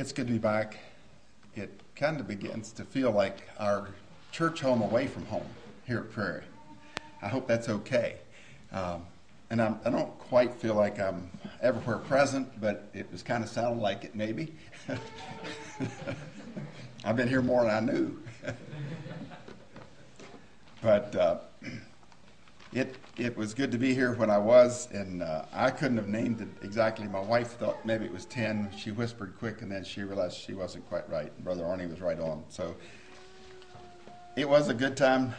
It's good to be back. It kind of begins to feel like our church home away from home here at Prairie. I hope that's okay. Um, and I'm, I do not quite feel like I'm everywhere present, but it was kind of sounded like it maybe. I've been here more than I knew. but uh, it it was good to be here when I was, and uh, I couldn't have named it exactly. My wife thought maybe it was ten. She whispered quick, and then she realized she wasn't quite right. Brother Arnie was right on. So it was a good time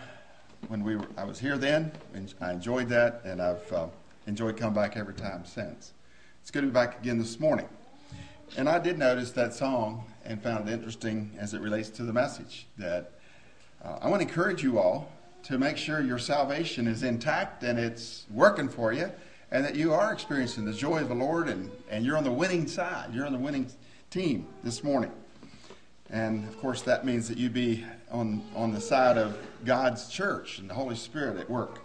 when we were. I was here then, and I enjoyed that, and I've uh, enjoyed coming back every time since. It's good to be back again this morning. And I did notice that song and found it interesting as it relates to the message that uh, I want to encourage you all to make sure your salvation is intact and it's working for you and that you are experiencing the joy of the Lord and, and you're on the winning side. You're on the winning team this morning. And of course, that means that you be on, on the side of God's church and the Holy Spirit at work.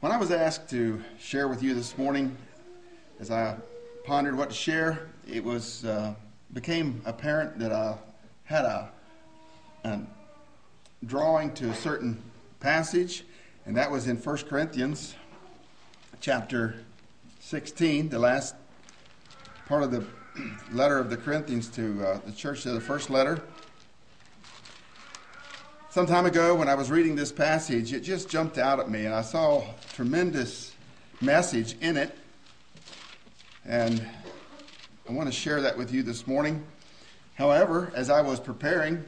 When I was asked to share with you this morning, as I pondered what to share, it was uh, became apparent that I had a, an drawing to a certain passage, and that was in 1 Corinthians chapter 16, the last part of the letter of the Corinthians to uh, the church, of the first letter. Some time ago, when I was reading this passage, it just jumped out at me, and I saw a tremendous message in it. And I want to share that with you this morning. However, as I was preparing,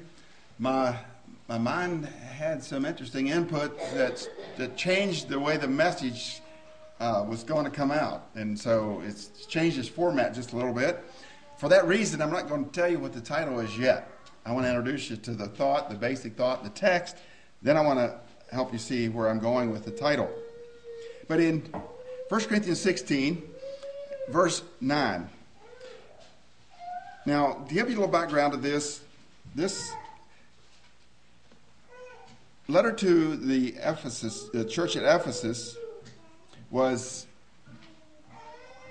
my my mind had some interesting input that that changed the way the message uh, was going to come out, and so it's changed its format just a little bit. For that reason, I'm not going to tell you what the title is yet. I want to introduce you to the thought, the basic thought, the text. Then I want to help you see where I'm going with the title. But in 1 Corinthians 16, verse 9. Now, to give you a little background to this, this letter to the Ephesus, the church at Ephesus, was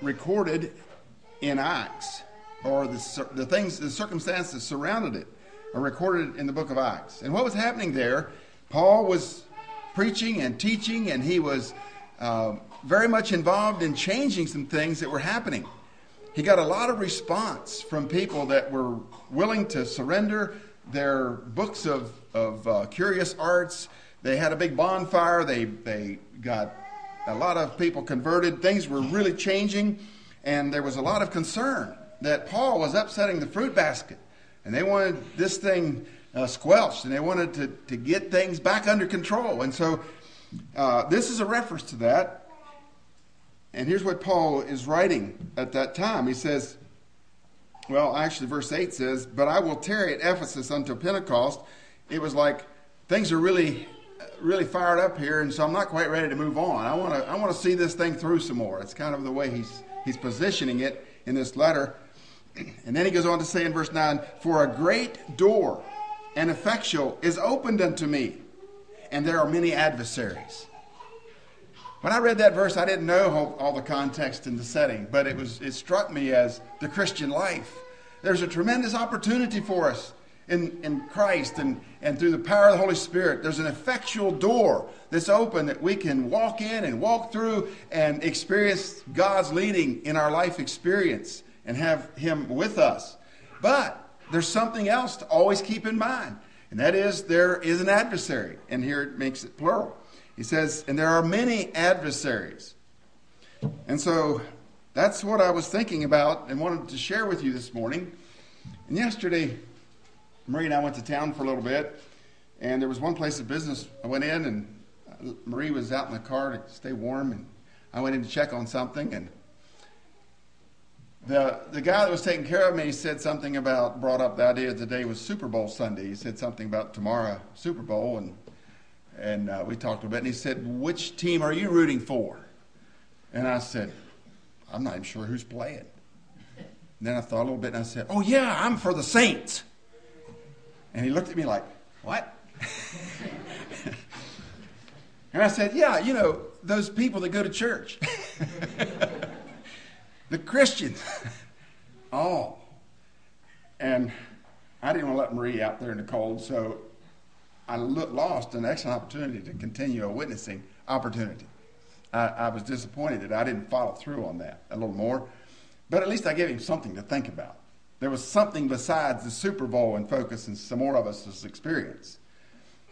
recorded in Acts, or the, the things, the circumstances surrounded it are recorded in the book of Acts. And what was happening there, Paul was preaching and teaching, and he was uh, very much involved in changing some things that were happening. He got a lot of response from people that were willing to surrender their books of, of uh, curious arts. They had a big bonfire. They, they got a lot of people converted. Things were really changing. And there was a lot of concern that Paul was upsetting the fruit basket. And they wanted this thing uh, squelched and they wanted to, to get things back under control. And so uh, this is a reference to that. And here's what Paul is writing at that time. He says, well, actually, verse 8 says, But I will tarry at Ephesus until Pentecost. It was like things are really, really fired up here, and so I'm not quite ready to move on. I want to, I want to see this thing through some more. It's kind of the way he's, he's positioning it in this letter. And then he goes on to say in verse 9, For a great door and effectual is opened unto me, and there are many adversaries. When I read that verse, I didn't know all the context and the setting, but it was it struck me as the Christian life. There's a tremendous opportunity for us in, in Christ and, and through the power of the Holy Spirit. There's an effectual door that's open that we can walk in and walk through and experience God's leading in our life experience and have Him with us. But there's something else to always keep in mind, and that is there is an adversary, and here it makes it plural. He says, and there are many adversaries. And so that's what I was thinking about and wanted to share with you this morning. And yesterday, Marie and I went to town for a little bit, and there was one place of business I went in, and uh, Marie was out in the car to stay warm, and I went in to check on something, and the the guy that was taking care of me said something about brought up the idea today was Super Bowl Sunday. He said something about tomorrow Super Bowl, and and uh, we talked a bit. And he said, "Which team are you rooting for?" And I said, "I'm not even sure who's playing." And then I thought a little bit, and I said, "Oh yeah, I'm for the Saints." And he looked at me like, "What?" and I said, "Yeah, you know those people that go to church, the Christians." oh, And I didn't want to let Marie out there in the cold, so I lost an excellent opportunity to continue a witnessing opportunity. I, I, was disappointed that I didn't follow through on that a little more, but at least I gave him something to think about. There was something besides the Super Bowl in focus and some more of us' experience.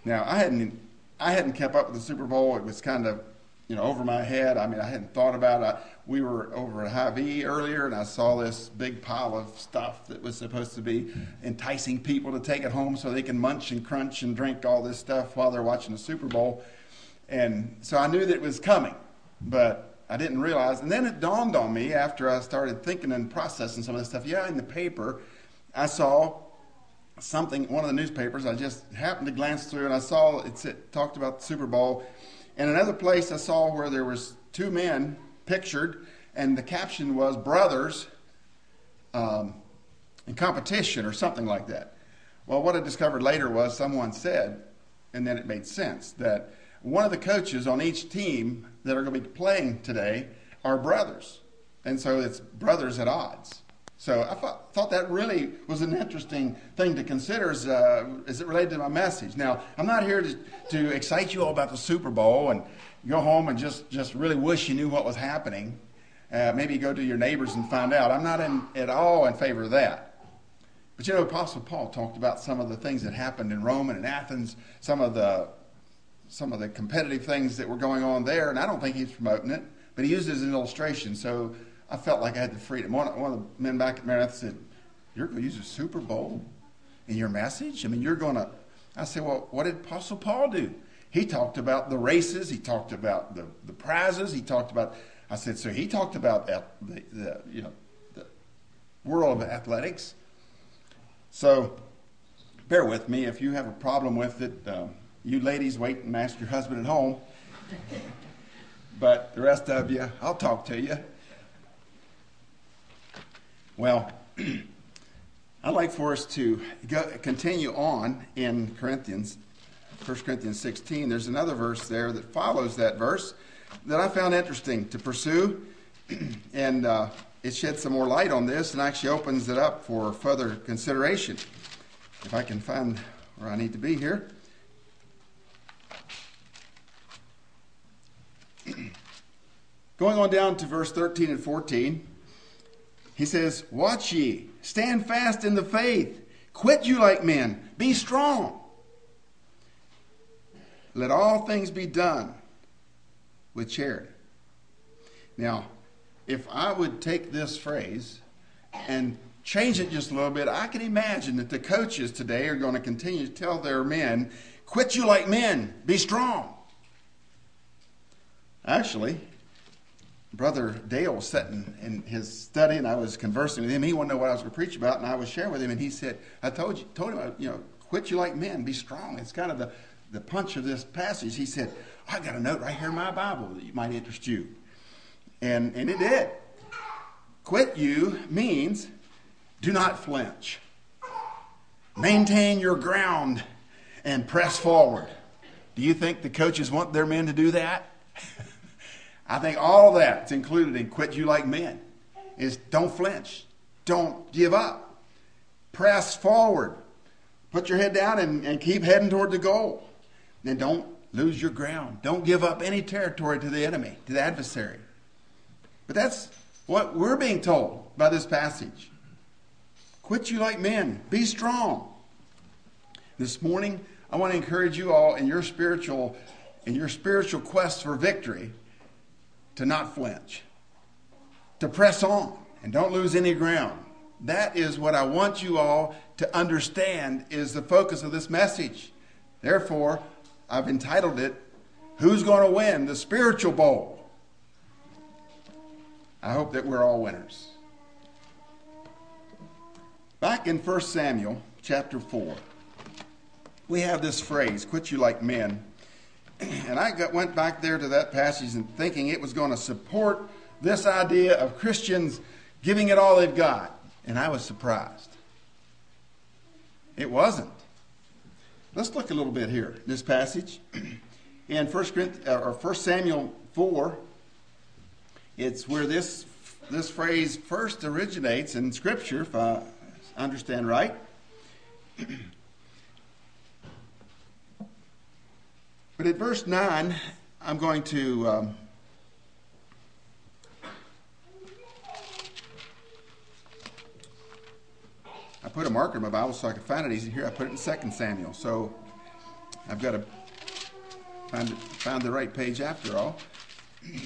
Now, I hadn't, I hadn't kept up with the Super Bowl. It was kind of you know, over my head. I mean, I hadn't thought about it. I, we were over at Hy-Vee earlier, and I saw this big pile of stuff that was supposed to be enticing people to take it home so they can munch and crunch and drink all this stuff while they're watching the Super Bowl. And so I knew that it was coming, but I didn't realize. And then it dawned on me after I started thinking and processing some of this stuff. Yeah, in the paper, I saw something, one of the newspapers, I just happened to glance through, and I saw it, it talked about the Super Bowl and another place I saw where there was two men pictured, and the caption was "Brothers um, in competition" or something like that. Well, what I discovered later was someone said, and then it made sense that one of the coaches on each team that are going to be playing today are brothers, and so it's brothers at odds. So I thought, thought that really was an interesting thing to consider as, uh, as it related to my message. Now, I'm not here to, to excite you all about the Super Bowl and go home and just, just really wish you knew what was happening. Uh, maybe go to your neighbors and find out. I'm not in, at all in favor of that. But you know, Apostle Paul talked about some of the things that happened in Rome and in Athens, some of the some of the competitive things that were going on there, and I don't think he's promoting it, but he used it as an illustration. So I felt like I had the freedom. One, one of the men back at Maranatha said, You're going to use a Super Bowl in your message? I mean, you're going to. I said, Well, what did Apostle Paul do? He talked about the races, he talked about the, the prizes, he talked about. I said, So he talked about the, the, you know, the world of athletics. So bear with me. If you have a problem with it, um, you ladies wait and ask your husband at home. but the rest of you, I'll talk to you. Well, I'd like for us to go, continue on in Corinthians, 1 Corinthians 16. There's another verse there that follows that verse that I found interesting to pursue, and uh, it sheds some more light on this and actually opens it up for further consideration. If I can find where I need to be here. Going on down to verse 13 and 14. He says, Watch ye, stand fast in the faith, quit you like men, be strong. Let all things be done with charity. Now, if I would take this phrase and change it just a little bit, I can imagine that the coaches today are going to continue to tell their men, quit you like men, be strong. Actually, Brother Dale was sitting in his study, and I was conversing with him. He wanted to know what I was going to preach about, and I was sharing with him. And he said, "I told you, told him, uh, you know, quit you like men, be strong." It's kind of the the punch of this passage. He said, "I got a note right here in my Bible that might interest you," and and it did. Quit you means do not flinch. Maintain your ground and press forward. Do you think the coaches want their men to do that? I think all that's included in quit you like men is don't flinch. Don't give up. Press forward. Put your head down and, and keep heading toward the goal. Then don't lose your ground. Don't give up any territory to the enemy, to the adversary. But that's what we're being told by this passage. Quit you like men. Be strong. This morning, I want to encourage you all in your spiritual in your spiritual quest for victory to not flinch, to press on, and don't lose any ground. That is what I want you all to understand is the focus of this message. Therefore, I've entitled it, Who's Going to Win the Spiritual Bowl? I hope that we're all winners. Back in 1 Samuel chapter 4, we have this phrase, quit you like men. And I got, went back there to that passage and thinking it was going to support this idea of Christians giving it all they've got. And I was surprised. It wasn't. Let's look a little bit here, this passage. In 1, uh, or 1 Samuel 4, it's where this, this phrase first originates in Scripture. If I understand right. but at verse 9, I'm going to. Um, I put a marker in my Bible so I could find it easy. Here I put it in 2 Samuel. So I've got to find, find the right page after all.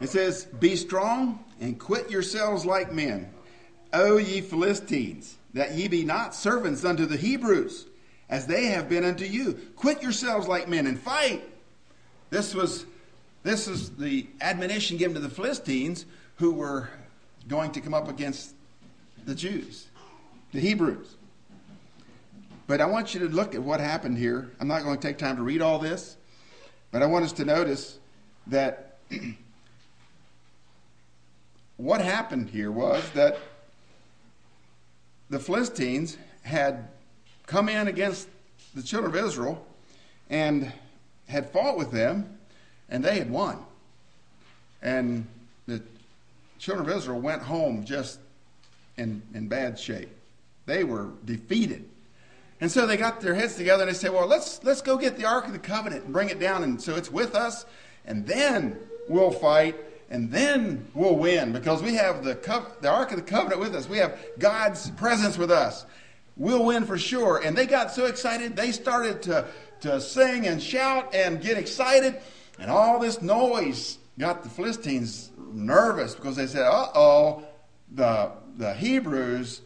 It says, Be strong and quit yourselves like men, O ye Philistines, that ye be not servants unto the Hebrews, as they have been unto you. Quit yourselves like men and fight. This was this is the admonition given to the Philistines who were going to come up against the Jews, the Hebrews. But I want you to look at what happened here. I'm not going to take time to read all this, but I want us to notice that what happened here was that the Philistines had come in against the children of Israel and had fought with them, and they had won. And the children of Israel went home just in, in bad shape. They were defeated. And so they got their heads together and they said, Well, let's, let's go get the Ark of the Covenant and bring it down, and so it's with us, and then we'll fight and then we'll win because we have the, the Ark of the Covenant with us. We have God's presence with us. We'll win for sure. And they got so excited, they started to, to sing and shout and get excited. And all this noise got the Philistines nervous because they said, uh oh, the, the Hebrews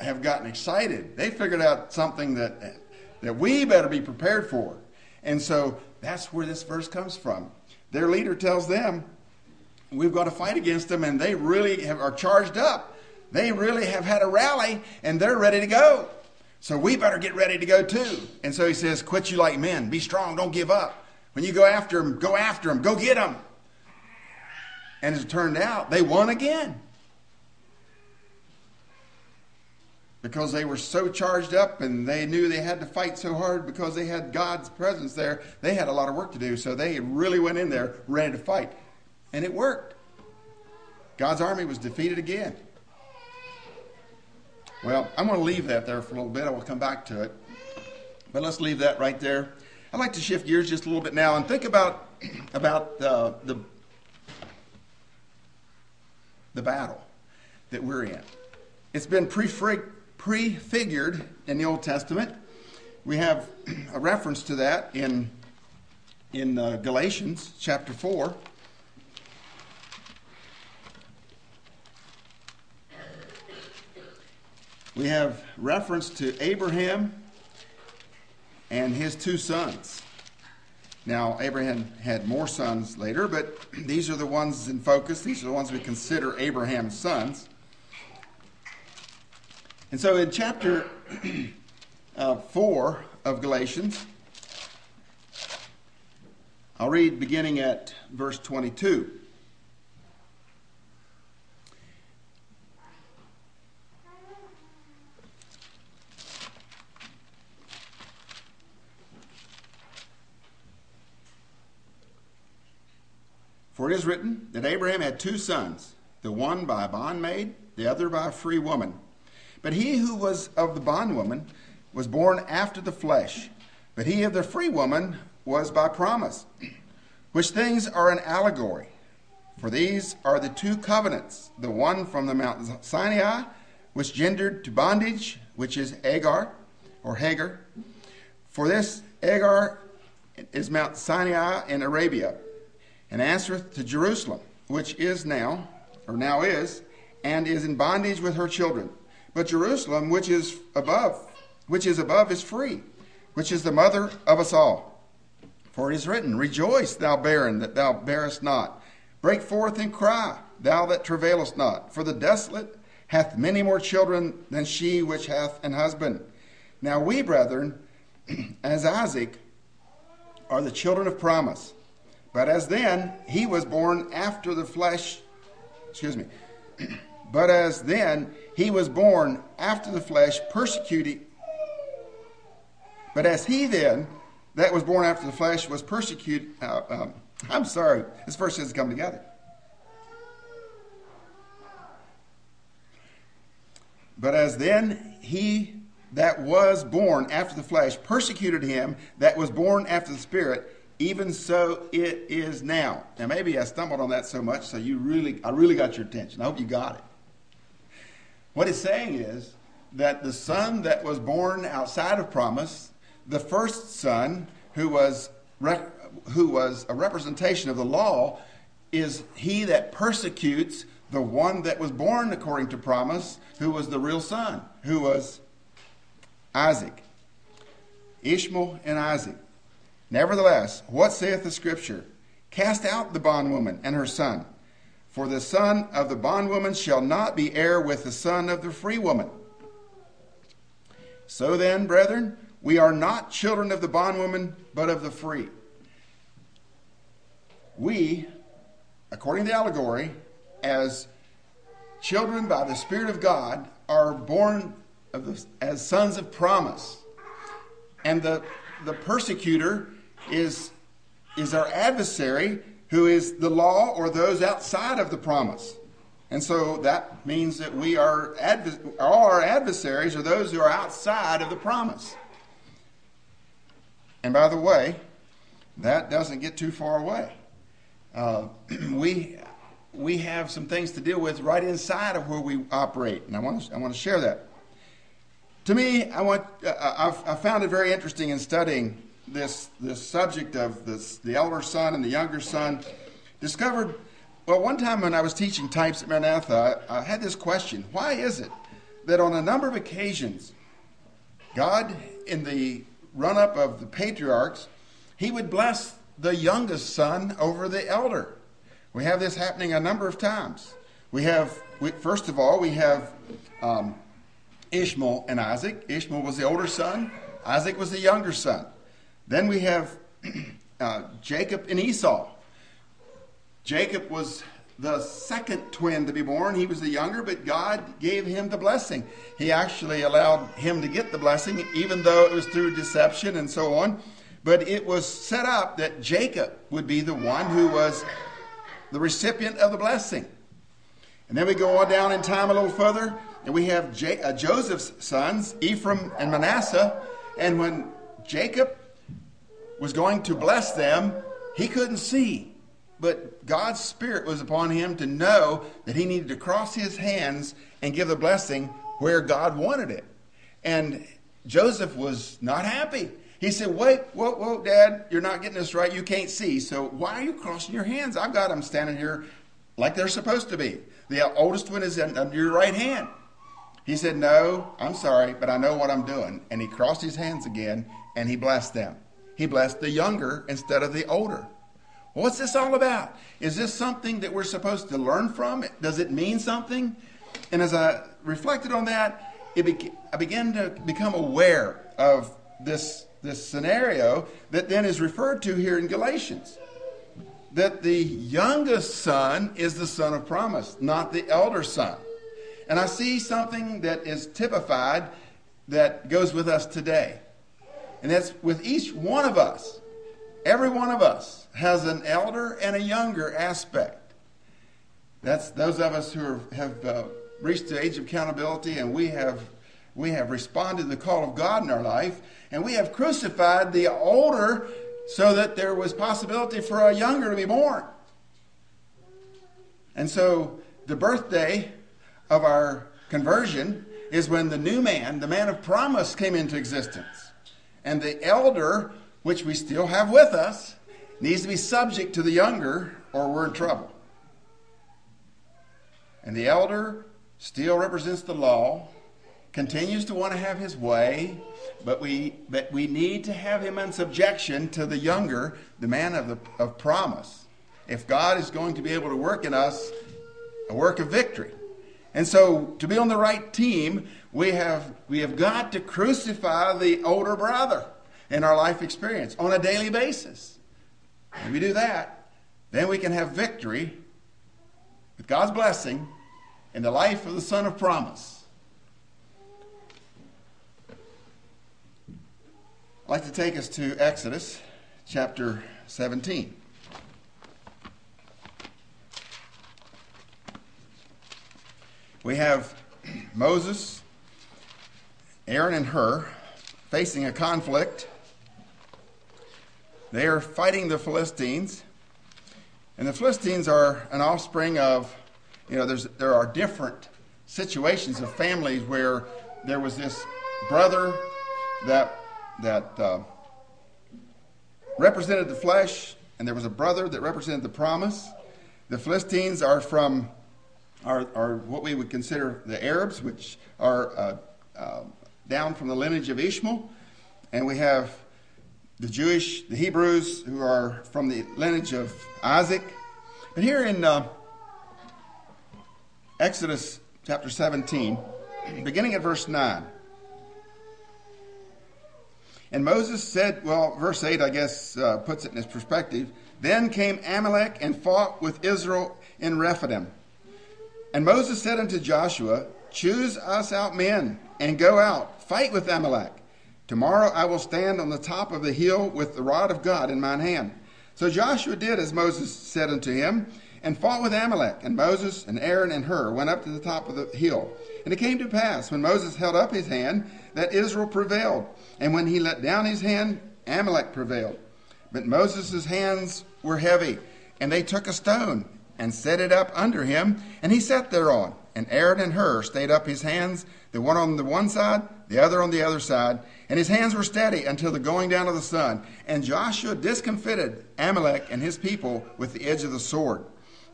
have gotten excited. They figured out something that, that we better be prepared for. And so that's where this verse comes from. Their leader tells them, we've got to fight against them, and they really have, are charged up. They really have had a rally, and they're ready to go. So we better get ready to go too. And so he says, Quit you like men. Be strong. Don't give up. When you go after them, go after them. Go get them. And as it turned out, they won again. Because they were so charged up and they knew they had to fight so hard because they had God's presence there. They had a lot of work to do. So they really went in there ready to fight. And it worked. God's army was defeated again. Well, I'm going to leave that there for a little bit. I will come back to it. But let's leave that right there. I'd like to shift gears just a little bit now and think about, about the, the battle that we're in. It's been prefigured in the Old Testament. We have a reference to that in, in uh, Galatians chapter 4. We have reference to Abraham and his two sons. Now, Abraham had more sons later, but these are the ones in focus. These are the ones we consider Abraham's sons. And so in chapter uh, 4 of Galatians, I'll read beginning at verse 22. For it is written that Abraham had two sons, the one by a bondmaid, the other by a free woman. But he who was of the bondwoman was born after the flesh, but he of the free woman was by promise, which things are an allegory. For these are the two covenants, the one from the Mount Sinai, which gendered to bondage, which is Agar or Hagar. For this Agar is Mount Sinai in Arabia and answereth to Jerusalem, which is now, or now is, and is in bondage with her children. But Jerusalem, which is above, which is above, is free, which is the mother of us all. For it is written, Rejoice, thou barren, that thou bearest not. Break forth and cry, thou that travailest not. For the desolate hath many more children than she which hath an husband. Now we, brethren, as Isaac, are the children of promise. But as then he was born after the flesh, excuse me, but as then he was born after the flesh, persecuting, but as he then, that was born after the flesh, was persecuted, uh, um, I'm sorry, this verse doesn't come together. But as then he that was born after the flesh persecuted him that was born after the spirit, even so it is now. Now maybe I stumbled on that so much, so you really, I really got your attention. I hope you got it. What it's saying is that the son that was born outside of promise, the first son who was who was a representation of the law, is he that persecutes the one that was born according to promise, who was the real son, who was Isaac. Ishmael and Isaac. Nevertheless, what saith the Scripture? Cast out the bondwoman and her son, for the son of the bondwoman shall not be heir with the son of the free woman. So then, brethren, we are not children of the bondwoman, but of the free. We, according to the allegory, as children by the Spirit of God, are born the, as sons of promise. And the, the persecutor is, is our adversary, who is the law or those outside of the promise. And so that means that we are adv- all our adversaries are those who are outside of the promise. And by the way, that doesn't get too far away. Uh, we we have some things to deal with right inside of where we operate, and I want to I want to share that. To me, I want uh, I found it very interesting in studying this this subject of this, the elder son and the younger son. Discovered well one time when I was teaching types at Maranatha, I, I had this question: Why is it that on a number of occasions, God in the run up of the patriarchs, He would bless the youngest son over the elder? We have this happening a number of times. We have, we, first of all, we have um, Ishmael and Isaac. Ishmael was the older son, Isaac was the younger son. Then we have uh, Jacob and Esau. Jacob was the second twin to be born. He was the younger, but God gave him the blessing. He actually allowed him to get the blessing, even though it was through deception and so on. But it was set up that Jacob would be the one who was the recipient of the blessing. And then we go on down in time a little further, and we have J- uh, Joseph's sons, Ephraim and Manasseh. And when Jacob was going to bless them, he couldn't see. But God's Spirit was upon him to know that he needed to cross his hands and give the blessing where God wanted it. And Joseph was not happy. He said, Wait, whoa, whoa, Dad, you're not getting this right. You can't see. So why are you crossing your hands? I've got them standing here like they're supposed to be. The oldest one is under your right hand. He said, No, I'm sorry, but I know what I'm doing. And he crossed his hands again and he blessed them. He blessed the younger instead of the older. What's this all about? Is this something that we're supposed to learn from? Does it mean something? And as I reflected on that, I began to become aware of this this scenario that then is referred to here in Galatians. That the youngest son is the son of promise, not the elder son. And I see something that is typified that goes with us today. And that's with each one of us. Every one of us has an elder and a younger aspect. That's those of us who have uh, reached the age of accountability and we have we have responded to the call of God in our life, and we have crucified the older so that there was possibility for a younger to be born. And so the birthday of our conversion is when the new man, the man of promise, came into existence. And the elder, which we still have with us, needs to be subject to the younger, or we're in trouble. And the elder still represents the law, continues to want to have his way, but we, but we need to have him in subjection to the younger, the man of, the, of promise. If God is going to be able to work in us a work of victory. And so to be on the right team, we have, we have got to crucify the older brother in our life experience on a daily basis. If we do that, then we can have victory with God's blessing in the life of the Son of Promise. I'd like to take us to Exodus chapter 17. We have Moses Aaron and Hur facing a conflict. They are fighting the Philistines. And the Philistines are an offspring of, you know, there's, there are different situations of families where there was this brother that, that uh, represented the flesh, and there was a brother that represented the promise. The Philistines are from, are, are what we would consider the Arabs, which are uh, uh, down from the lineage of Ishmael. And we have the Jewish, the Hebrews, who are from the lineage of Isaac. But here in uh, Exodus chapter 17, beginning at verse 9. And Moses said, well, verse 8, I guess, uh, puts it in his perspective. Then came Amalek and fought with Israel in Rephidim. And Moses said unto Joshua, Choose us out men and go out, fight with Amalek. Tomorrow I will stand on the top of the hill with the rod of God in mine hand. So Joshua did as Moses said unto him, and fought with Amalek. And Moses and Aaron and Hur went up to the top of the hill. And it came to pass, when Moses held up his hand, that Israel prevailed. And when he let down his hand, Amalek prevailed. But Moses' hands were heavy, and they took a stone and set it up under him, and he sat thereon. And Aaron and Hur stayed up his hands, the one on the one side, the other on the other side, and his hands were steady until the going down of the sun. And Joshua discomfited Amalek and his people with the edge of the sword.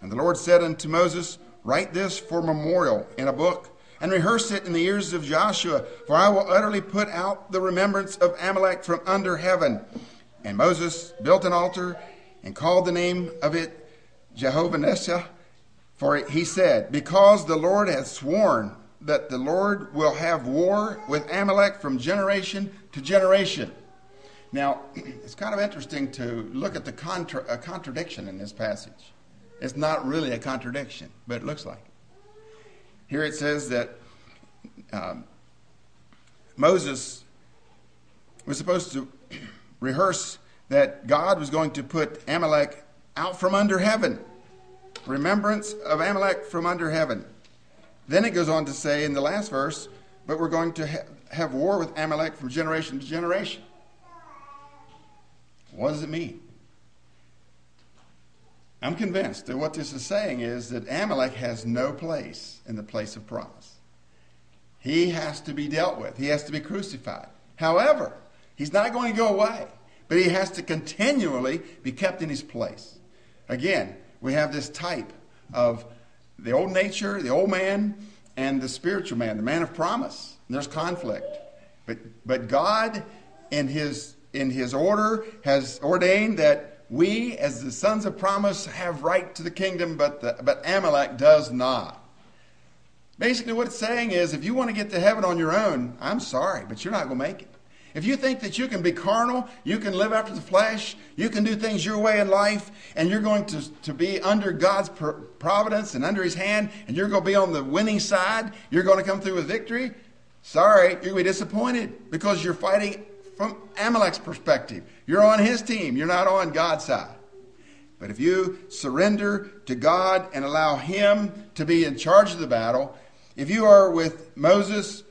And the Lord said unto Moses, Write this for memorial in a book, and rehearse it in the ears of Joshua, for I will utterly put out the remembrance of Amalek from under heaven. And Moses built an altar and called the name of it Jehovah Nissi, for he said, Because the Lord hath sworn that the Lord will have war with Amalek from generation to generation. Now, it's kind of interesting to look at the contra- contradiction in this passage. It's not really a contradiction, but it looks like it. Here it says that um, Moses was supposed to rehearse that God was going to put Amalek out from under heaven. Remembrance of Amalek from under heaven. Then it goes on to say in the last verse, but we're going to ha- have war with Amalek from generation to generation. What does it mean? I'm convinced that what this is saying is that Amalek has no place in the place of promise. He has to be dealt with, he has to be crucified. However, he's not going to go away, but he has to continually be kept in his place. Again, we have this type of the old nature, the old man, and the spiritual man, the man of promise. And there's conflict. But, but God, in his, in his order, has ordained that we, as the sons of promise, have right to the kingdom, but, the, but Amalek does not. Basically, what it's saying is if you want to get to heaven on your own, I'm sorry, but you're not going to make it. If you think that you can be carnal, you can live after the flesh, you can do things your way in life, and you're going to, to be under God's providence and under His hand, and you're going to be on the winning side, you're going to come through with victory, sorry, you're going to be disappointed because you're fighting from Amalek's perspective. You're on his team, you're not on God's side. But if you surrender to God and allow Him to be in charge of the battle, if you are with Moses,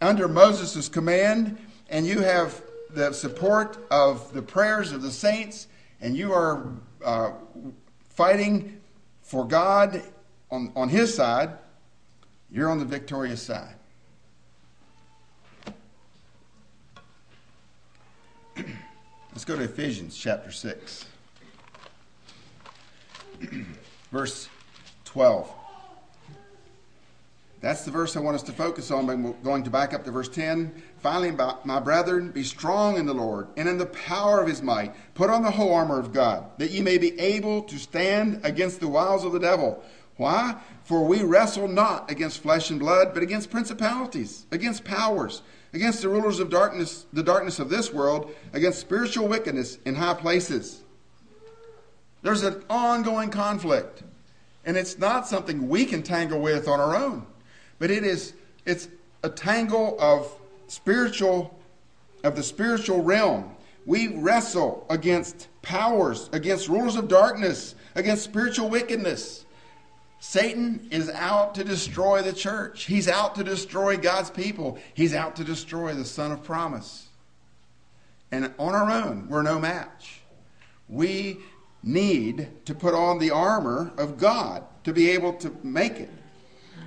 under Moses' command, and you have the support of the prayers of the saints, and you are uh, fighting for God on, on His side, you're on the victorious side. Let's go to Ephesians chapter 6, verse 12. That's the verse I want us to focus on. But we're going to back up to verse 10. Finally, my brethren, be strong in the Lord and in the power of his might. Put on the whole armor of God, that ye may be able to stand against the wiles of the devil. Why? For we wrestle not against flesh and blood, but against principalities, against powers against the rulers of darkness, the darkness of this world, against spiritual wickedness in high places. There's an ongoing conflict, and it's not something we can tangle with on our own, but it is it's a tangle of spiritual of the spiritual realm. We wrestle against powers, against rulers of darkness, against spiritual wickedness. Satan is out to destroy the church. He's out to destroy God's people. He's out to destroy the Son of Promise. And on our own, we're no match. We need to put on the armor of God to be able to make it.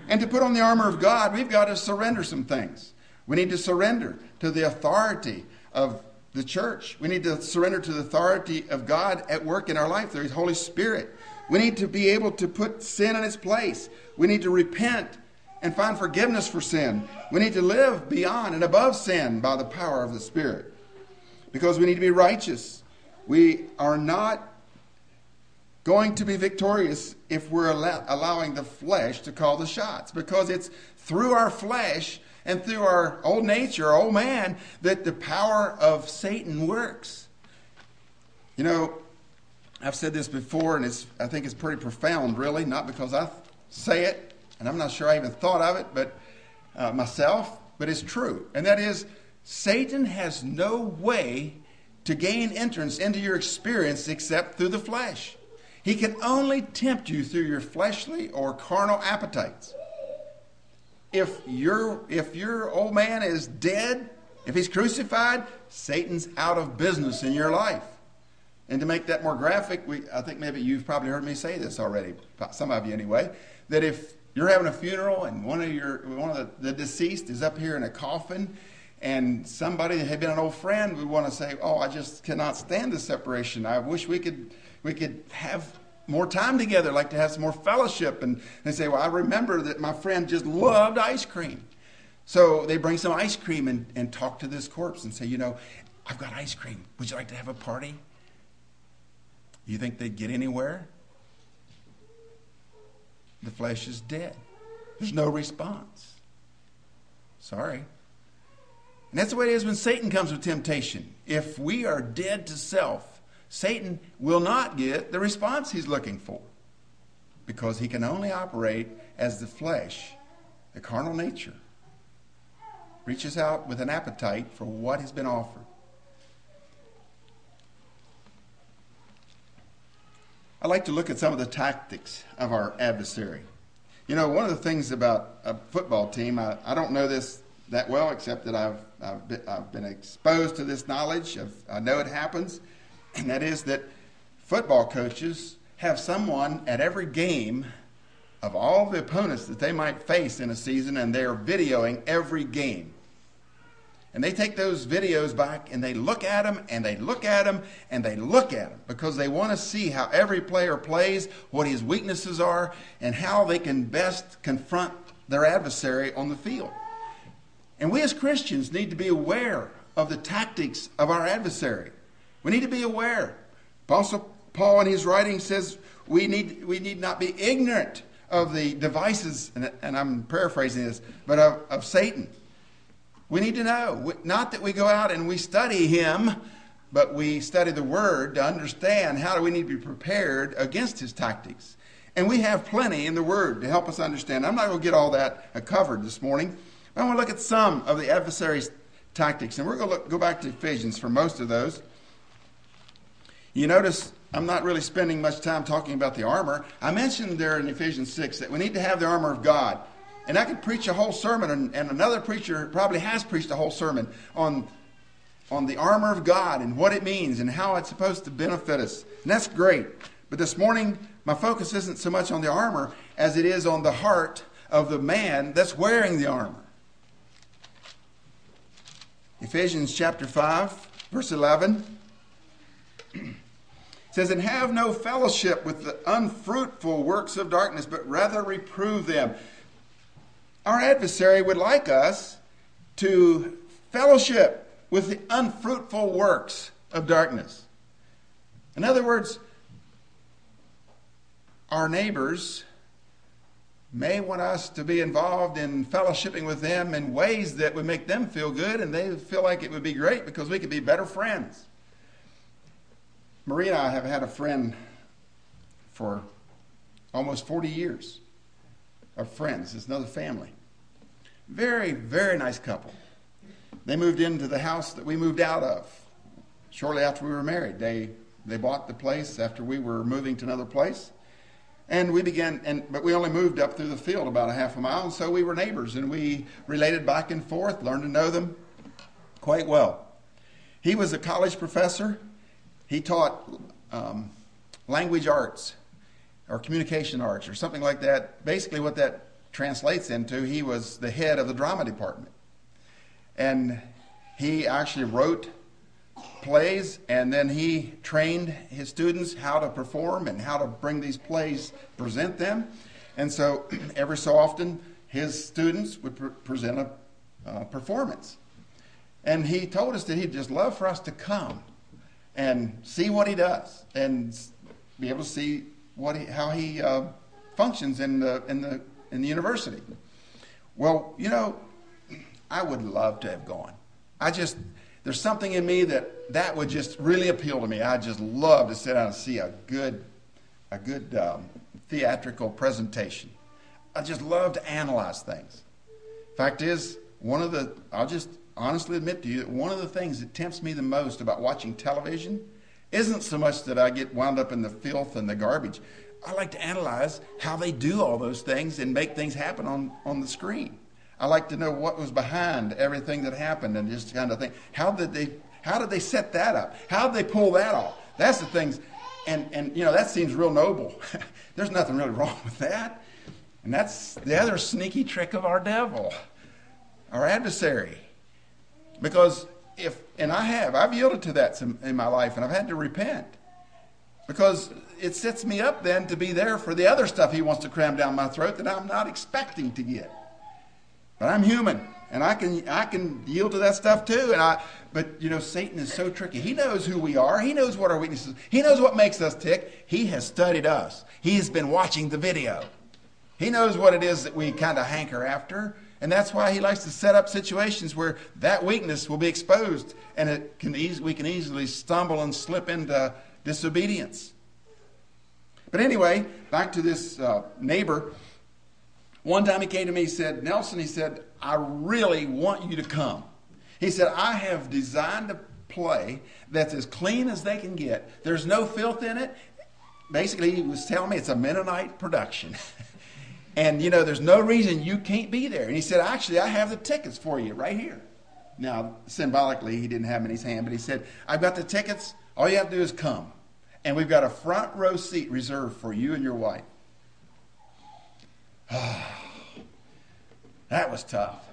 And to put on the armor of God, we've got to surrender some things. We need to surrender to the authority of the church. We need to surrender to the authority of God at work in our life. Is Holy Spirit. We need to be able to put sin in its place. We need to repent and find forgiveness for sin. We need to live beyond and above sin by the power of the Spirit. Because we need to be righteous. We are not going to be victorious if we're allow- allowing the flesh to call the shots. Because it's through our flesh and through our old nature, old man, that the power of Satan works. You know, I've said this before, and it's, I think it's pretty profound, really, not because I say it, and I'm not sure I even thought of it, but uh, myself, but it's true. And that is, Satan has no way to gain entrance into your experience except through the flesh. He can only tempt you through your fleshly or carnal appetites. If your if your old man is dead, if he's crucified, Satan's out of business in your life. And to make that more graphic, we, I think maybe you've probably heard me say this already, some of you anyway, that if you're having a funeral and one of your one of the, the deceased is up here in a coffin, and somebody that had been an old friend would want to say, "Oh, I just cannot stand the separation. I wish we could we could have more time together, like to have some more fellowship." And they say, "Well, I remember that my friend just loved ice cream." So they bring some ice cream and, and talk to this corpse and say, "You know, I've got ice cream. Would you like to have a party?" You think they'd get anywhere? The flesh is dead. There's no response. Sorry. And that's the way it is when Satan comes with temptation. If we are dead to self, Satan will not get the response he's looking for because he can only operate as the flesh, the carnal nature, reaches out with an appetite for what has been offered. I'd like to look at some of the tactics of our adversary. You know, one of the things about a football team, I, I don't know this that well, except that I've, I've, been, I've been exposed to this knowledge. I know it happens, and that is that football coaches have someone at every game of all the opponents that they might face in a season, and they're videoing every game. And they take those videos back and they look at them and they look at them and they look at them because they want to see how every player plays, what his weaknesses are, and how they can best confront their adversary on the field. And we as Christians need to be aware of the tactics of our adversary. We need to be aware. Apostle Paul in his writing says we need, we need not be ignorant of the devices, and, and I'm paraphrasing this, but of, of Satan. We need to know. Not that we go out and we study him, but we study the word to understand how do we need to be prepared against his tactics. And we have plenty in the word to help us understand. I'm not going to get all that covered this morning. I want to look at some of the adversary's tactics. And we're going to look, go back to Ephesians for most of those. You notice I'm not really spending much time talking about the armor. I mentioned there in Ephesians 6 that we need to have the armor of God. And I could preach a whole sermon, and, and another preacher probably has preached a whole sermon on, on the armor of God and what it means and how it's supposed to benefit us. And that's great. But this morning, my focus isn't so much on the armor as it is on the heart of the man that's wearing the armor. Ephesians chapter 5, verse 11 says, And have no fellowship with the unfruitful works of darkness, but rather reprove them. Our adversary would like us to fellowship with the unfruitful works of darkness. In other words, our neighbors may want us to be involved in fellowshipping with them in ways that would make them feel good and they feel like it would be great because we could be better friends. Marie and I have had a friend for almost 40 years of friends. It's another family. Very, very nice couple. They moved into the house that we moved out of shortly after we were married. They, they bought the place after we were moving to another place. And we began, and but we only moved up through the field about a half a mile, and so we were neighbors, and we related back and forth, learned to know them quite well. He was a college professor. He taught um, language arts or communication arts or something like that. Basically, what that translates into, he was the head of the drama department. And he actually wrote plays and then he trained his students how to perform and how to bring these plays, present them. And so every so often, his students would pre- present a performance. And he told us that he'd just love for us to come and see what he does and be able to see what he, how he uh, functions in the, in, the, in the university. Well, you know, I would love to have gone. I just, there's something in me that that would just really appeal to me. I just love to sit down and see a good, a good um, theatrical presentation. I just love to analyze things. Fact is, one of the, I'll just honestly admit to you that one of the things that tempts me the most about watching television isn't so much that I get wound up in the filth and the garbage. I like to analyze how they do all those things and make things happen on, on the screen. I like to know what was behind everything that happened and just kind of think, how did they how did they set that up? How did they pull that off? That's the things and and you know that seems real noble. There's nothing really wrong with that. And that's the other sneaky trick of our devil, our adversary. Because if and I have, I've yielded to that in my life and I've had to repent. Because it sets me up then to be there for the other stuff he wants to cram down my throat that I'm not expecting to get. But I'm human, and I can I can yield to that stuff too. And I, but you know, Satan is so tricky. He knows who we are. He knows what our weaknesses. He knows what makes us tick. He has studied us. He has been watching the video. He knows what it is that we kind of hanker after, and that's why he likes to set up situations where that weakness will be exposed, and it can we can easily stumble and slip into disobedience. But anyway, back to this uh, neighbor. One time he came to me, he said, Nelson, he said, I really want you to come. He said, I have designed a play that's as clean as they can get. There's no filth in it. Basically, he was telling me it's a Mennonite production. and, you know, there's no reason you can't be there. And he said, Actually, I have the tickets for you right here. Now, symbolically, he didn't have them in his hand, but he said, I've got the tickets. All you have to do is come. And we've got a front row seat reserved for you and your wife. that was tough.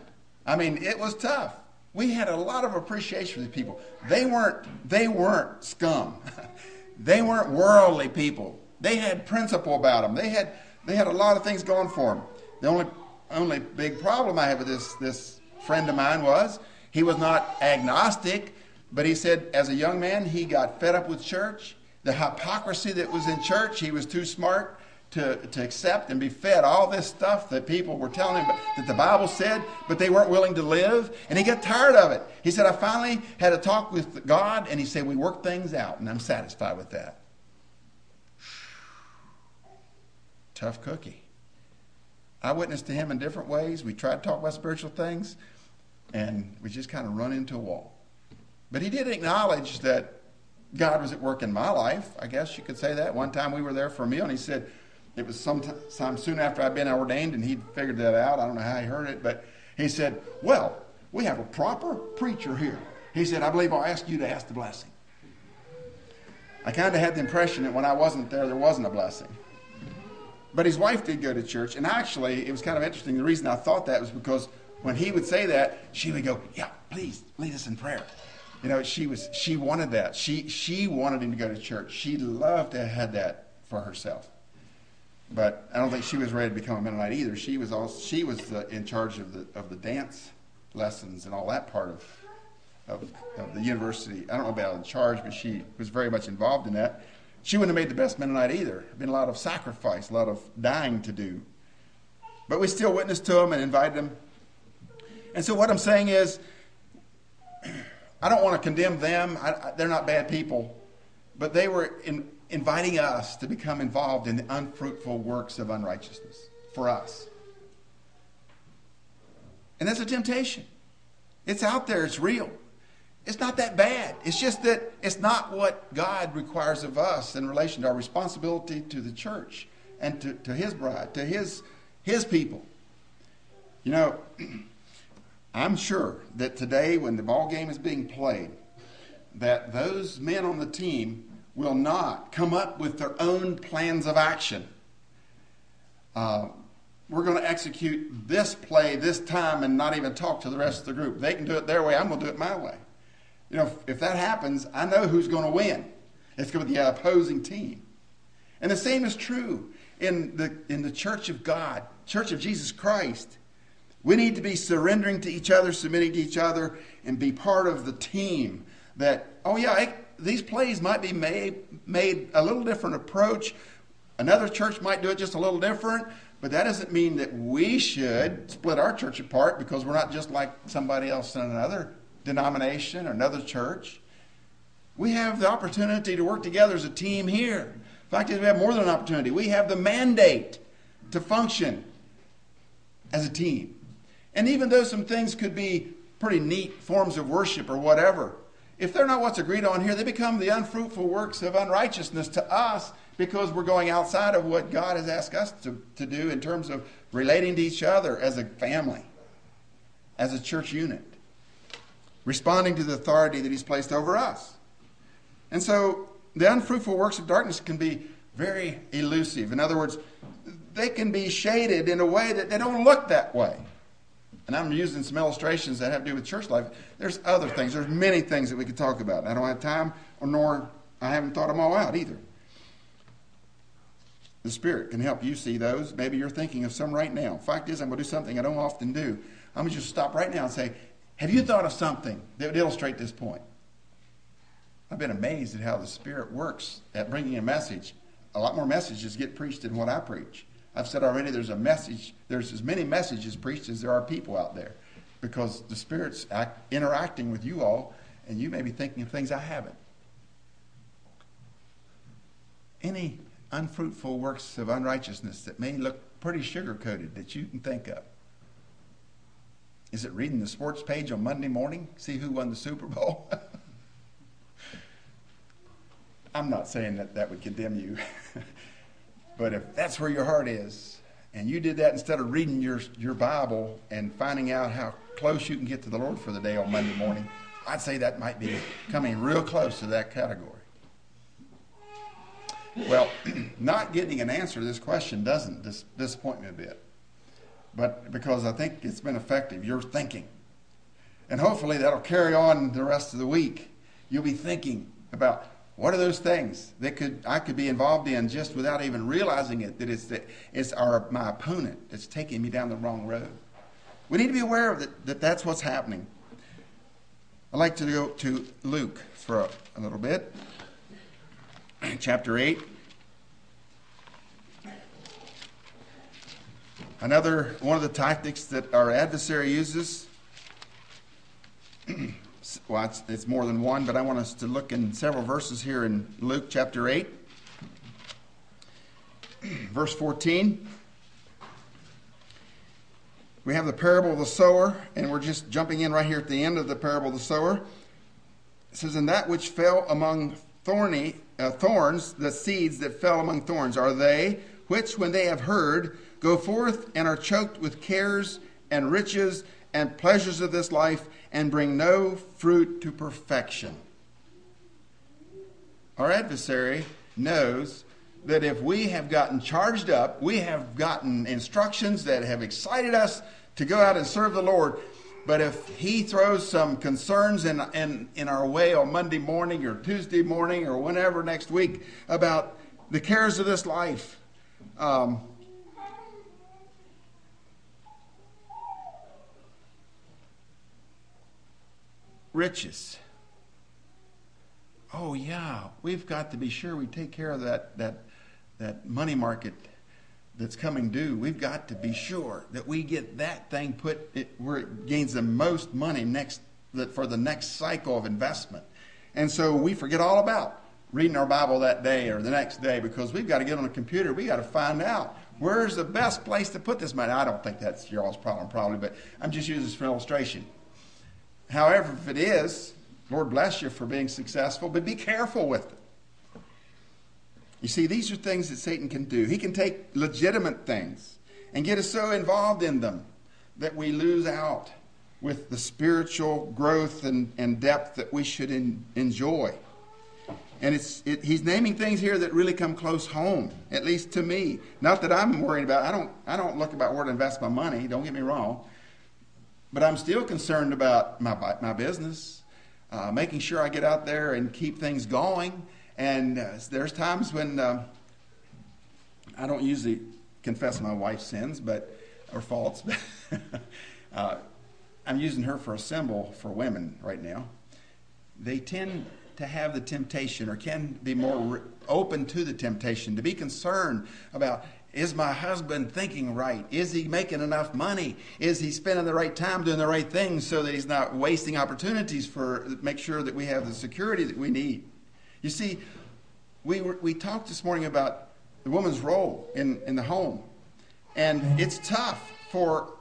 I mean, it was tough. We had a lot of appreciation for these people. They weren't, they weren't scum. they weren't worldly people. They had principle about them. They had, they had a lot of things going for them. The only, only big problem I had with this, this friend of mine was he was not agnostic, but he said as a young man, he got fed up with church. The hypocrisy that was in church, he was too smart to, to accept and be fed all this stuff that people were telling him that the Bible said, but they weren't willing to live. And he got tired of it. He said, I finally had a talk with God, and he said, We worked things out, and I'm satisfied with that. Tough cookie. I witnessed to him in different ways. We tried to talk about spiritual things, and we just kind of run into a wall. But he did acknowledge that God was at work in my life. I guess you could say that. One time we were there for a meal, and he said, it was sometime soon after I'd been ordained, and he'd figured that out. I don't know how he heard it, but he said, Well, we have a proper preacher here. He said, I believe I'll ask you to ask the blessing. I kind of had the impression that when I wasn't there, there wasn't a blessing. But his wife did go to church, and actually, it was kind of interesting. The reason I thought that was because when he would say that, she would go, Yeah, please lead us in prayer. You know, she was she wanted that. She she wanted him to go to church. She loved to have had that for herself. But I don't think she was ready to become a Mennonite either. She was also she was in charge of the of the dance lessons and all that part of, of, of the university. I don't know about in charge, but she was very much involved in that. She wouldn't have made the best Mennonite either. Been a lot of sacrifice, a lot of dying to do. But we still witnessed to them and invited them. And so what I'm saying is, I don't want to condemn them. I, they're not bad people, but they were in, inviting us to become involved in the unfruitful works of unrighteousness for us. And that's a temptation. It's out there, it's real. It's not that bad. It's just that it's not what God requires of us in relation to our responsibility to the church and to, to his bride, to his, his people. You know, I'm sure that today, when the ball game is being played, that those men on the team will not come up with their own plans of action. Uh, we're going to execute this play this time and not even talk to the rest of the group. They can do it their way. I'm going to do it my way. You know, if, if that happens, I know who's going to win. It's going to be the opposing team. And the same is true in the, in the church of God, church of Jesus Christ. We need to be surrendering to each other, submitting to each other, and be part of the team that, oh, yeah, I, these plays might be made, made a little different approach. Another church might do it just a little different, but that doesn't mean that we should split our church apart because we're not just like somebody else in another denomination or another church. We have the opportunity to work together as a team here. In fact, we have more than an opportunity. We have the mandate to function as a team. And even though some things could be pretty neat forms of worship or whatever, if they're not what's agreed on here, they become the unfruitful works of unrighteousness to us because we're going outside of what God has asked us to, to do in terms of relating to each other as a family, as a church unit, responding to the authority that He's placed over us. And so the unfruitful works of darkness can be very elusive. In other words, they can be shaded in a way that they don't look that way. And I'm using some illustrations that have to do with church life. There's other things. There's many things that we could talk about. I don't have time, or nor I haven't thought them all out either. The Spirit can help you see those. Maybe you're thinking of some right now. Fact is, I'm going to do something I don't often do. I'm going to just stop right now and say, Have you thought of something that would illustrate this point? I've been amazed at how the Spirit works at bringing a message. A lot more messages get preached than what I preach. I've said already there's a message, there's as many messages preached as there are people out there because the Spirit's act, interacting with you all, and you may be thinking of things I haven't. Any unfruitful works of unrighteousness that may look pretty sugar coated that you can think of? Is it reading the sports page on Monday morning? See who won the Super Bowl? I'm not saying that that would condemn you. But if that's where your heart is, and you did that instead of reading your, your Bible and finding out how close you can get to the Lord for the day on Monday morning, I'd say that might be coming real close to that category. Well, not getting an answer to this question doesn't dis- disappoint me a bit. But because I think it's been effective, you're thinking. And hopefully that'll carry on the rest of the week. You'll be thinking about what are those things that could I could be involved in just without even realizing it? That it's the, it's our my opponent that's taking me down the wrong road. We need to be aware of that. That that's what's happening. I'd like to go to Luke for a, a little bit, chapter eight. Another one of the tactics that our adversary uses well, it's, it's, more than one, but I want us to look in several verses here in Luke chapter 8, verse 14. We have the parable of the sower, and we're just jumping in right here at the end of the parable of the sower. It says, And that which fell among thorny uh, thorns, the seeds that fell among thorns, are they which, when they have heard, go forth and are choked with cares and riches and pleasures of this life and bring no fruit to perfection. Our adversary knows that if we have gotten charged up, we have gotten instructions that have excited us to go out and serve the Lord. But if he throws some concerns in, in, in our way on Monday morning or Tuesday morning or whenever next week about the cares of this life, um, riches. Oh yeah, we've got to be sure we take care of that that that money market that's coming due. We've got to be sure that we get that thing put it, where it gains the most money next for the next cycle of investment. And so we forget all about reading our Bible that day or the next day because we've got to get on a computer. We've got to find out where's the best place to put this money. I don't think that's your all's problem, probably, but I'm just using this for illustration. However, if it is, Lord bless you for being successful, but be careful with it. You see, these are things that Satan can do. He can take legitimate things and get us so involved in them that we lose out with the spiritual growth and, and depth that we should in, enjoy. And it's, it, he's naming things here that really come close home, at least to me. Not that I'm worried about. I don't, I don't look about where to invest my money. Don't get me wrong. But I'm still concerned about my, my business, uh, making sure I get out there and keep things going. And uh, there's times when uh, I don't usually confess my wife's sins, but or faults. uh, I'm using her for a symbol for women right now. They tend to have the temptation or can be more re- open to the temptation to be concerned about is my husband thinking right? Is he making enough money? Is he spending the right time doing the right things so that he's not wasting opportunities for make sure that we have the security that we need? You see, we, were, we talked this morning about the woman's role in, in the home. And it's tough for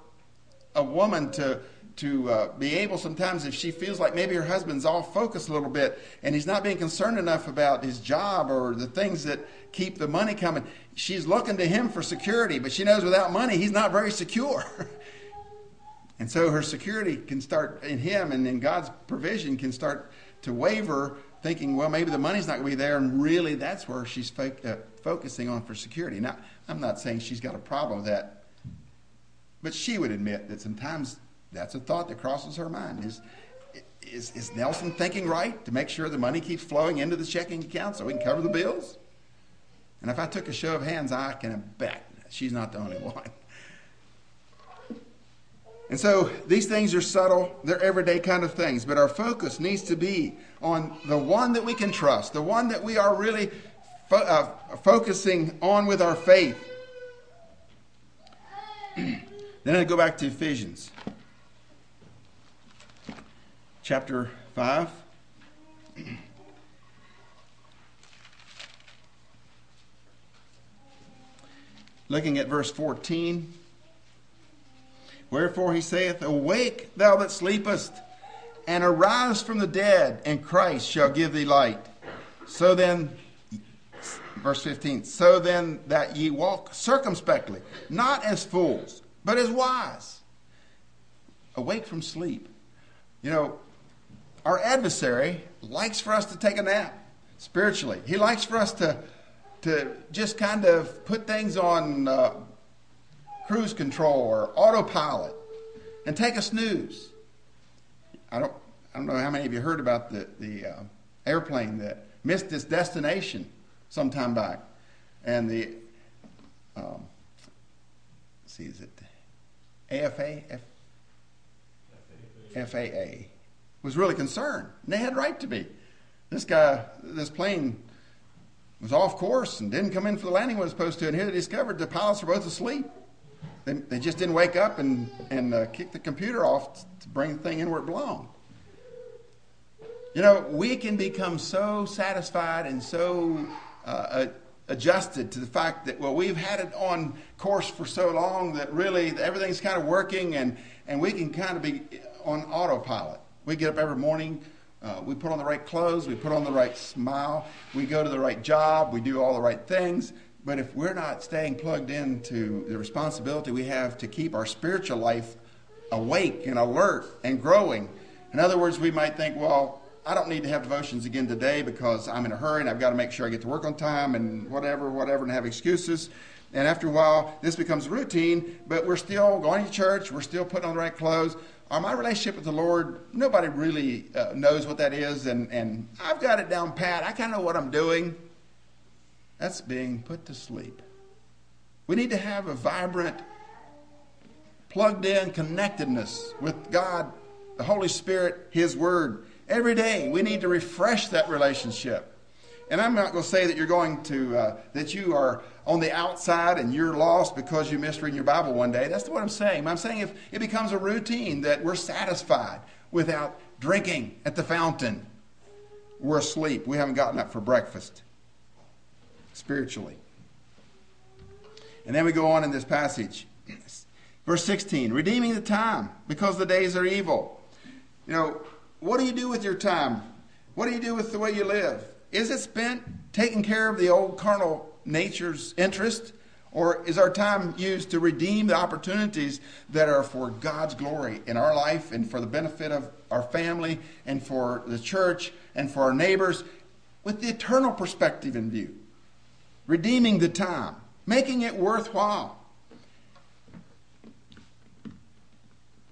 a woman to to uh, be able sometimes if she feels like maybe her husband's off focus a little bit and he's not being concerned enough about his job or the things that keep the money coming she's looking to him for security but she knows without money he's not very secure. And so her security can start in him and then god's provision can start to waver thinking well maybe the money's not going to be there and really that's where she's fo- uh, focusing on for security. Now i'm not saying she's got a problem with that but she would admit that sometimes that's a thought that crosses her mind. Is, is, is Nelson thinking right to make sure the money keeps flowing into the checking account so we can cover the bills? And if I took a show of hands, I can bet she's not the only one. And so these things are subtle, they're everyday kind of things, but our focus needs to be on the one that we can trust, the one that we are really fo- uh, focusing on with our faith. then I go back to Ephesians chapter 5. Looking at verse 14. Wherefore he saith, Awake, thou that sleepest, and arise from the dead, and Christ shall give thee light. So then, verse 15, so then that ye walk circumspectly, not as fools, but as wise. Awake from sleep. You know, our adversary likes for us to take a nap spiritually. He likes for us to, to just kind of put things on uh, cruise control or autopilot and take a snooze. I don't, I don't know how many of you heard about the, the uh, airplane that missed its destination some time back. And the, um, see, is it AFA? F- FAA was really concerned. And they had right to be. This guy, this plane was off course and didn't come in for the landing when it was supposed to. And here they discovered the pilots were both asleep. They, they just didn't wake up and, and uh, kick the computer off to bring the thing in where it belonged. You know, we can become so satisfied and so uh, adjusted to the fact that, well, we've had it on course for so long that really everything's kind of working and, and we can kind of be on autopilot. We get up every morning, uh, we put on the right clothes, we put on the right smile, we go to the right job, we do all the right things. But if we're not staying plugged into the responsibility we have to keep our spiritual life awake and alert and growing, in other words, we might think, well, I don't need to have devotions again today because I'm in a hurry and I've got to make sure I get to work on time and whatever, whatever, and have excuses. And after a while, this becomes routine, but we're still going to church, we're still putting on the right clothes, uh, my relationship with the Lord, nobody really uh, knows what that is, and, and I've got it down pat. I kind of know what I'm doing. That's being put to sleep. We need to have a vibrant, plugged in connectedness with God, the Holy Spirit, His Word. Every day, we need to refresh that relationship. And I'm not going to say that you're going to, uh, that you are on the outside and you're lost because you missed reading your Bible one day. That's what I'm saying. I'm saying if it becomes a routine that we're satisfied without drinking at the fountain, we're asleep. We haven't gotten up for breakfast spiritually. And then we go on in this passage. Verse 16, redeeming the time because the days are evil. You know, what do you do with your time? What do you do with the way you live? Is it spent taking care of the old carnal nature's interest? Or is our time used to redeem the opportunities that are for God's glory in our life and for the benefit of our family and for the church and for our neighbors with the eternal perspective in view? Redeeming the time, making it worthwhile.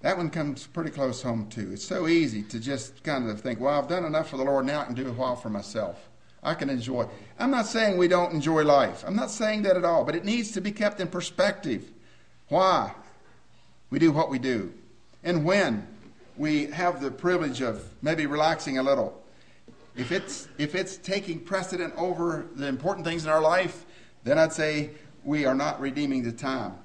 That one comes pretty close home too. It's so easy to just kind of think, well, I've done enough for the Lord, now I can do a while for myself. I can enjoy. I'm not saying we don't enjoy life. I'm not saying that at all, but it needs to be kept in perspective. Why? We do what we do. And when we have the privilege of maybe relaxing a little, if it's if it's taking precedent over the important things in our life, then I'd say we are not redeeming the time.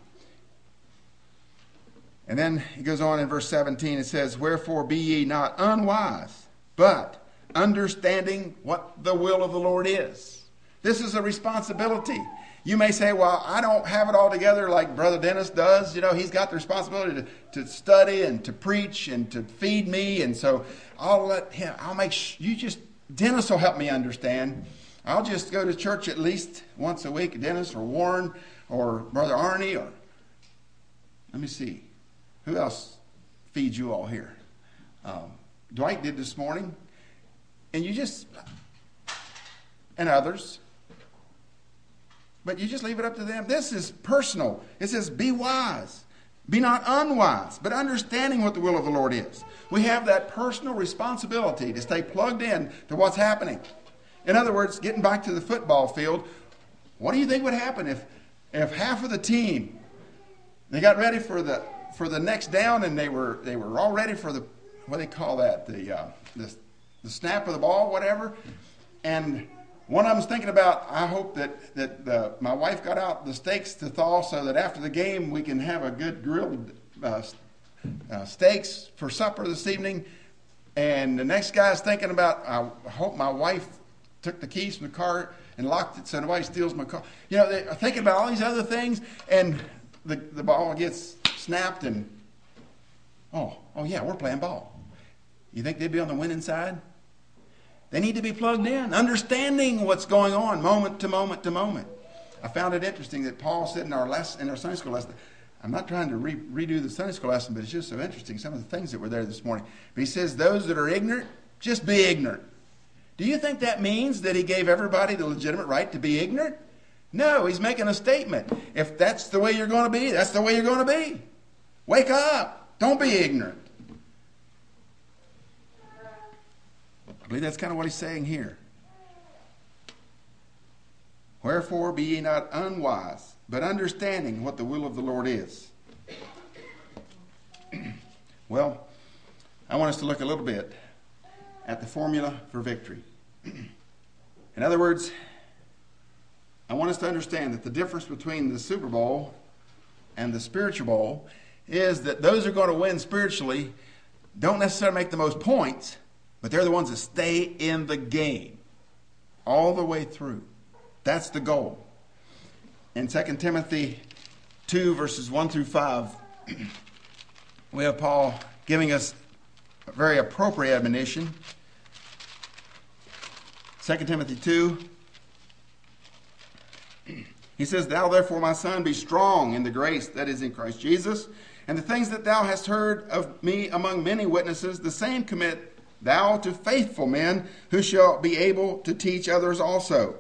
And then he goes on in verse 17, it says, Wherefore be ye not unwise, but understanding what the will of the Lord is. This is a responsibility. You may say, Well, I don't have it all together like Brother Dennis does. You know, he's got the responsibility to, to study and to preach and to feed me. And so I'll let him, I'll make sure, you just, Dennis will help me understand. I'll just go to church at least once a week, Dennis or Warren or Brother Arnie or, let me see. Who else feeds you all here? Um, Dwight did this morning. And you just, and others. But you just leave it up to them. This is personal. It says, be wise. Be not unwise, but understanding what the will of the Lord is. We have that personal responsibility to stay plugged in to what's happening. In other words, getting back to the football field, what do you think would happen if, if half of the team they got ready for the for the next down, and they were they were all ready for the what do they call that the uh, the, the snap of the ball, whatever. And one of them's thinking about I hope that that my wife got out the steaks to thaw so that after the game we can have a good grilled uh, uh, steaks for supper this evening. And the next guy's thinking about I hope my wife took the keys from the car and locked it so nobody steals my car. You know, they're thinking about all these other things, and the, the ball gets snapped and, oh, oh yeah, we're playing ball. You think they'd be on the winning side? They need to be plugged in, understanding what's going on moment to moment to moment. I found it interesting that Paul said in our lesson, in our Sunday school lesson, I'm not trying to re- redo the Sunday school lesson, but it's just so interesting, some of the things that were there this morning. But he says, those that are ignorant, just be ignorant. Do you think that means that he gave everybody the legitimate right to be ignorant? No, he's making a statement. If that's the way you're going to be, that's the way you're going to be. Wake up. Don't be ignorant. I believe that's kind of what he's saying here. Wherefore be ye not unwise, but understanding what the will of the Lord is. well, I want us to look a little bit at the formula for victory. In other words, I want us to understand that the difference between the Super Bowl and the spiritual bowl is that those who are going to win spiritually don't necessarily make the most points, but they're the ones that stay in the game all the way through. That's the goal. In 2 Timothy 2, verses 1 through 5, we have Paul giving us a very appropriate admonition. 2 Timothy 2, he says, Thou therefore, my son, be strong in the grace that is in Christ Jesus. And the things that thou hast heard of me among many witnesses, the same commit thou to faithful men who shall be able to teach others also.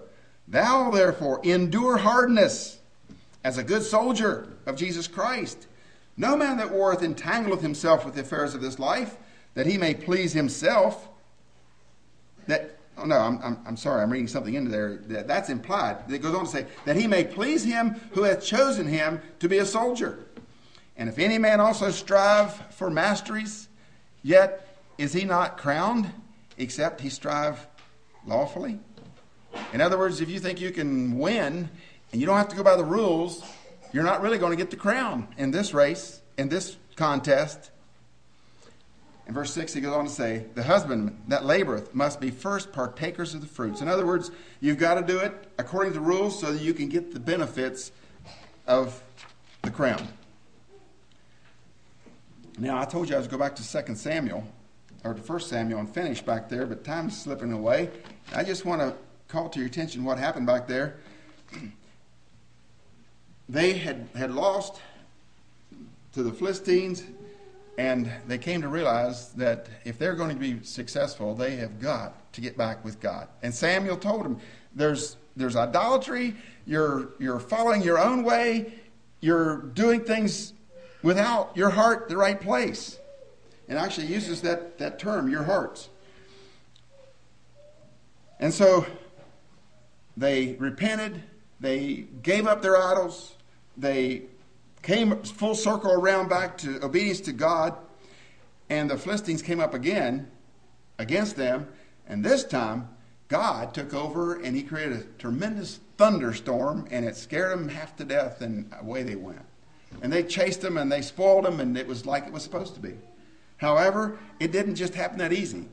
Thou therefore endure hardness as a good soldier of Jesus Christ. No man that warreth entangleth himself with the affairs of this life, that he may please himself. That Oh, no, I'm, I'm, I'm, sorry, I'm reading something into there. That, that's implied. It goes on to say, that he may please him who hath chosen him to be a soldier. And if any man also strive for masteries, yet is he not crowned, except he strive lawfully? In other words, if you think you can win and you don't have to go by the rules, you're not really going to get the crown in this race, in this contest. In verse 6, he goes on to say, The husband that laboreth must be first partakers of the fruits. In other words, you've got to do it according to the rules so that you can get the benefits of the crown. Now, I told you I was going to go back to 2 Samuel, or to 1 Samuel, and finish back there, but time's slipping away. I just want to call to your attention what happened back there. They had, had lost to the Philistines, and they came to realize that if they're going to be successful, they have got to get back with God. And Samuel told them, there's, there's idolatry, you're, you're following your own way, you're doing things without your heart the right place. And actually uses that, that term, your hearts. And so they repented, they gave up their idols, they came full circle around back to obedience to God, and the Philistines came up again against them, and this time God took over and he created a tremendous thunderstorm, and it scared them half to death, and away they went. And they chased them and they spoiled them, and it was like it was supposed to be. However, it didn't just happen that easy.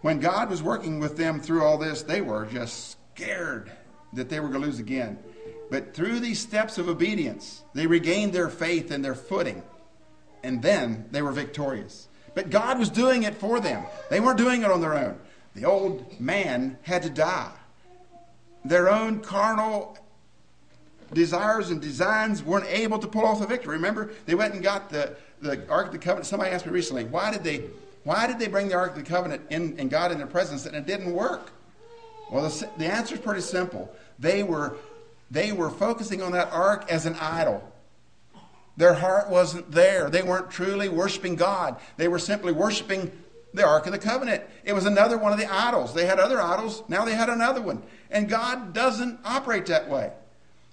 When God was working with them through all this, they were just scared that they were going to lose again. But through these steps of obedience, they regained their faith and their footing. And then they were victorious. But God was doing it for them. They weren't doing it on their own. The old man had to die. Their own carnal desires and designs weren't able to pull off the victory. Remember, they went and got the, the Ark of the Covenant. Somebody asked me recently, why did they why did they bring the Ark of the Covenant in, and God in their presence and it didn't work? Well, the, the answer is pretty simple. They were, they were focusing on that ark as an idol. Their heart wasn't there. They weren't truly worshiping God. They were simply worshiping the Ark of the Covenant. It was another one of the idols. They had other idols. Now they had another one. And God doesn't operate that way.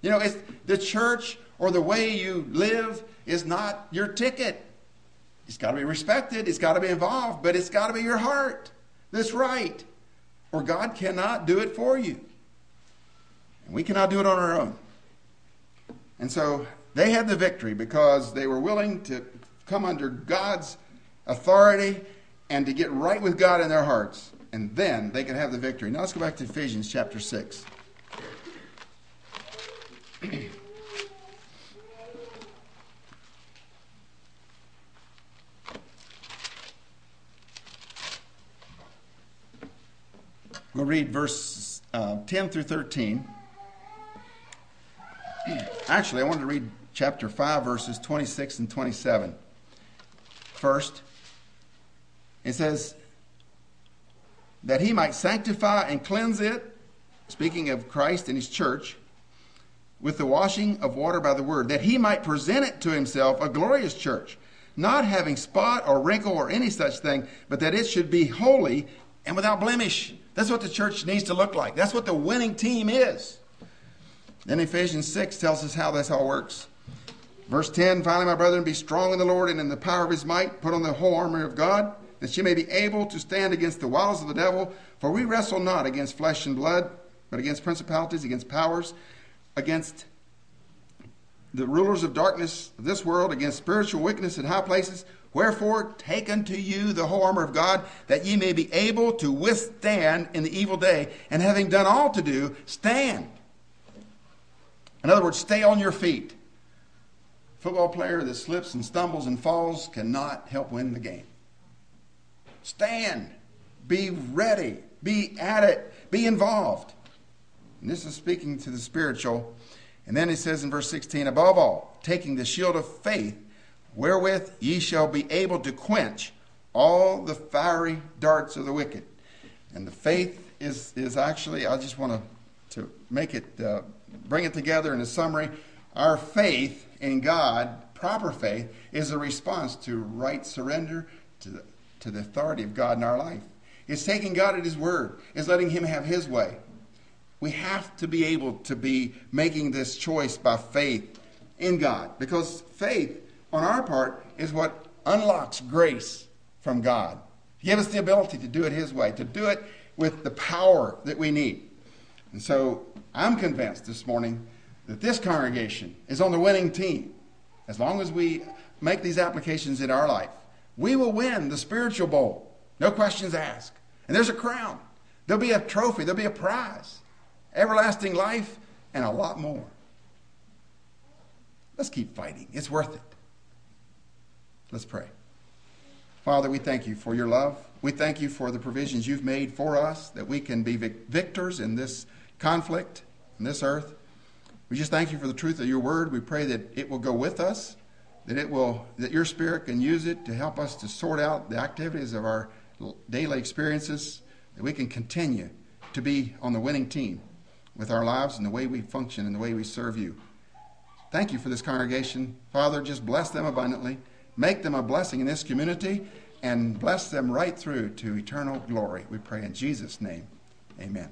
You know, it's, the church or the way you live is not your ticket. It's got to be respected, it's got to be involved, but it's got to be your heart that's right, or God cannot do it for you. And we cannot do it on our own. And so they had the victory because they were willing to come under God's authority and to get right with God in their hearts. And then they could have the victory. Now let's go back to Ephesians chapter 6. We'll read verse uh, 10 through 13. Actually, I wanted to read chapter 5, verses 26 and 27. First, it says, that he might sanctify and cleanse it, speaking of Christ and his church, with the washing of water by the word, that he might present it to himself a glorious church, not having spot or wrinkle or any such thing, but that it should be holy and without blemish. That's what the church needs to look like. That's what the winning team is. Then Ephesians 6 tells us how this all works. Verse 10 Finally, my brethren, be strong in the Lord and in the power of his might. Put on the whole armor of God, that ye may be able to stand against the wiles of the devil. For we wrestle not against flesh and blood, but against principalities, against powers, against the rulers of darkness of this world, against spiritual wickedness in high places. Wherefore, take unto you the whole armor of God, that ye may be able to withstand in the evil day, and having done all to do, stand. In other words, stay on your feet. Football player that slips and stumbles and falls cannot help win the game. Stand. Be ready. Be at it. Be involved. And this is speaking to the spiritual. And then he says in verse 16, above all, taking the shield of faith wherewith ye shall be able to quench all the fiery darts of the wicked. And the faith is, is actually, I just want to, to make it, uh, bring it together in a summary. Our faith in God, proper faith, is a response to right surrender to the, to the authority of God in our life. It's taking God at His word, it's letting Him have His way. We have to be able to be making this choice by faith in God because faith on our part is what unlocks grace from God. Give us the ability to do it His way, to do it with the power that we need. And so I'm convinced this morning that this congregation is on the winning team. As long as we make these applications in our life, we will win the spiritual bowl. No questions asked. And there's a crown. There'll be a trophy. There'll be a prize. Everlasting life and a lot more. Let's keep fighting. It's worth it. Let's pray. Father, we thank you for your love. We thank you for the provisions you've made for us that we can be victors in this conflict, in this earth. We just thank you for the truth of your word. We pray that it will go with us, that it will that your spirit can use it to help us to sort out the activities of our daily experiences, that we can continue to be on the winning team with our lives and the way we function and the way we serve you. Thank you for this congregation. Father, just bless them abundantly. Make them a blessing in this community and bless them right through to eternal glory. We pray in Jesus' name. Amen.